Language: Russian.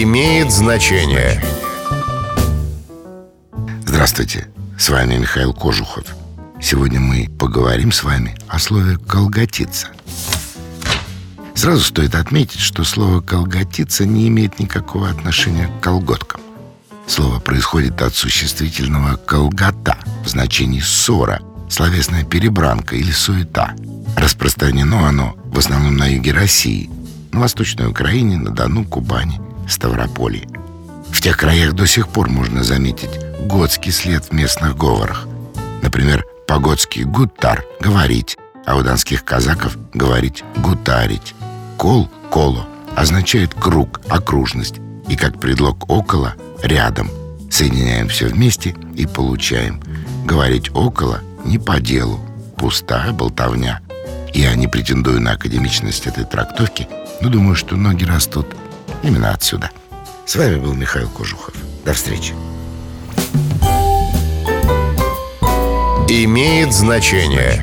имеет значение. Здравствуйте, с вами Михаил Кожухов. Сегодня мы поговорим с вами о слове «колготица». Сразу стоит отметить, что слово «колготица» не имеет никакого отношения к колготкам. Слово происходит от существительного «колгота» в значении «ссора», словесная перебранка или суета. Распространено оно в основном на юге России, на Восточной Украине, на Дону, Кубани, Ставрополье. В тех краях до сих пор можно заметить готский след в местных говорах. Например, по-готски «гутар» — «говорить», а у донских казаков говорить «гутарить». «Кол» — «коло» означает «круг», «окружность», и как предлог «около» — «рядом». Соединяем все вместе и получаем. Говорить «около» не по делу, пустая болтовня. Я не претендую на академичность этой трактовки, но думаю, что ноги растут именно отсюда. С вами был Михаил Кожухов. До встречи. Имеет значение.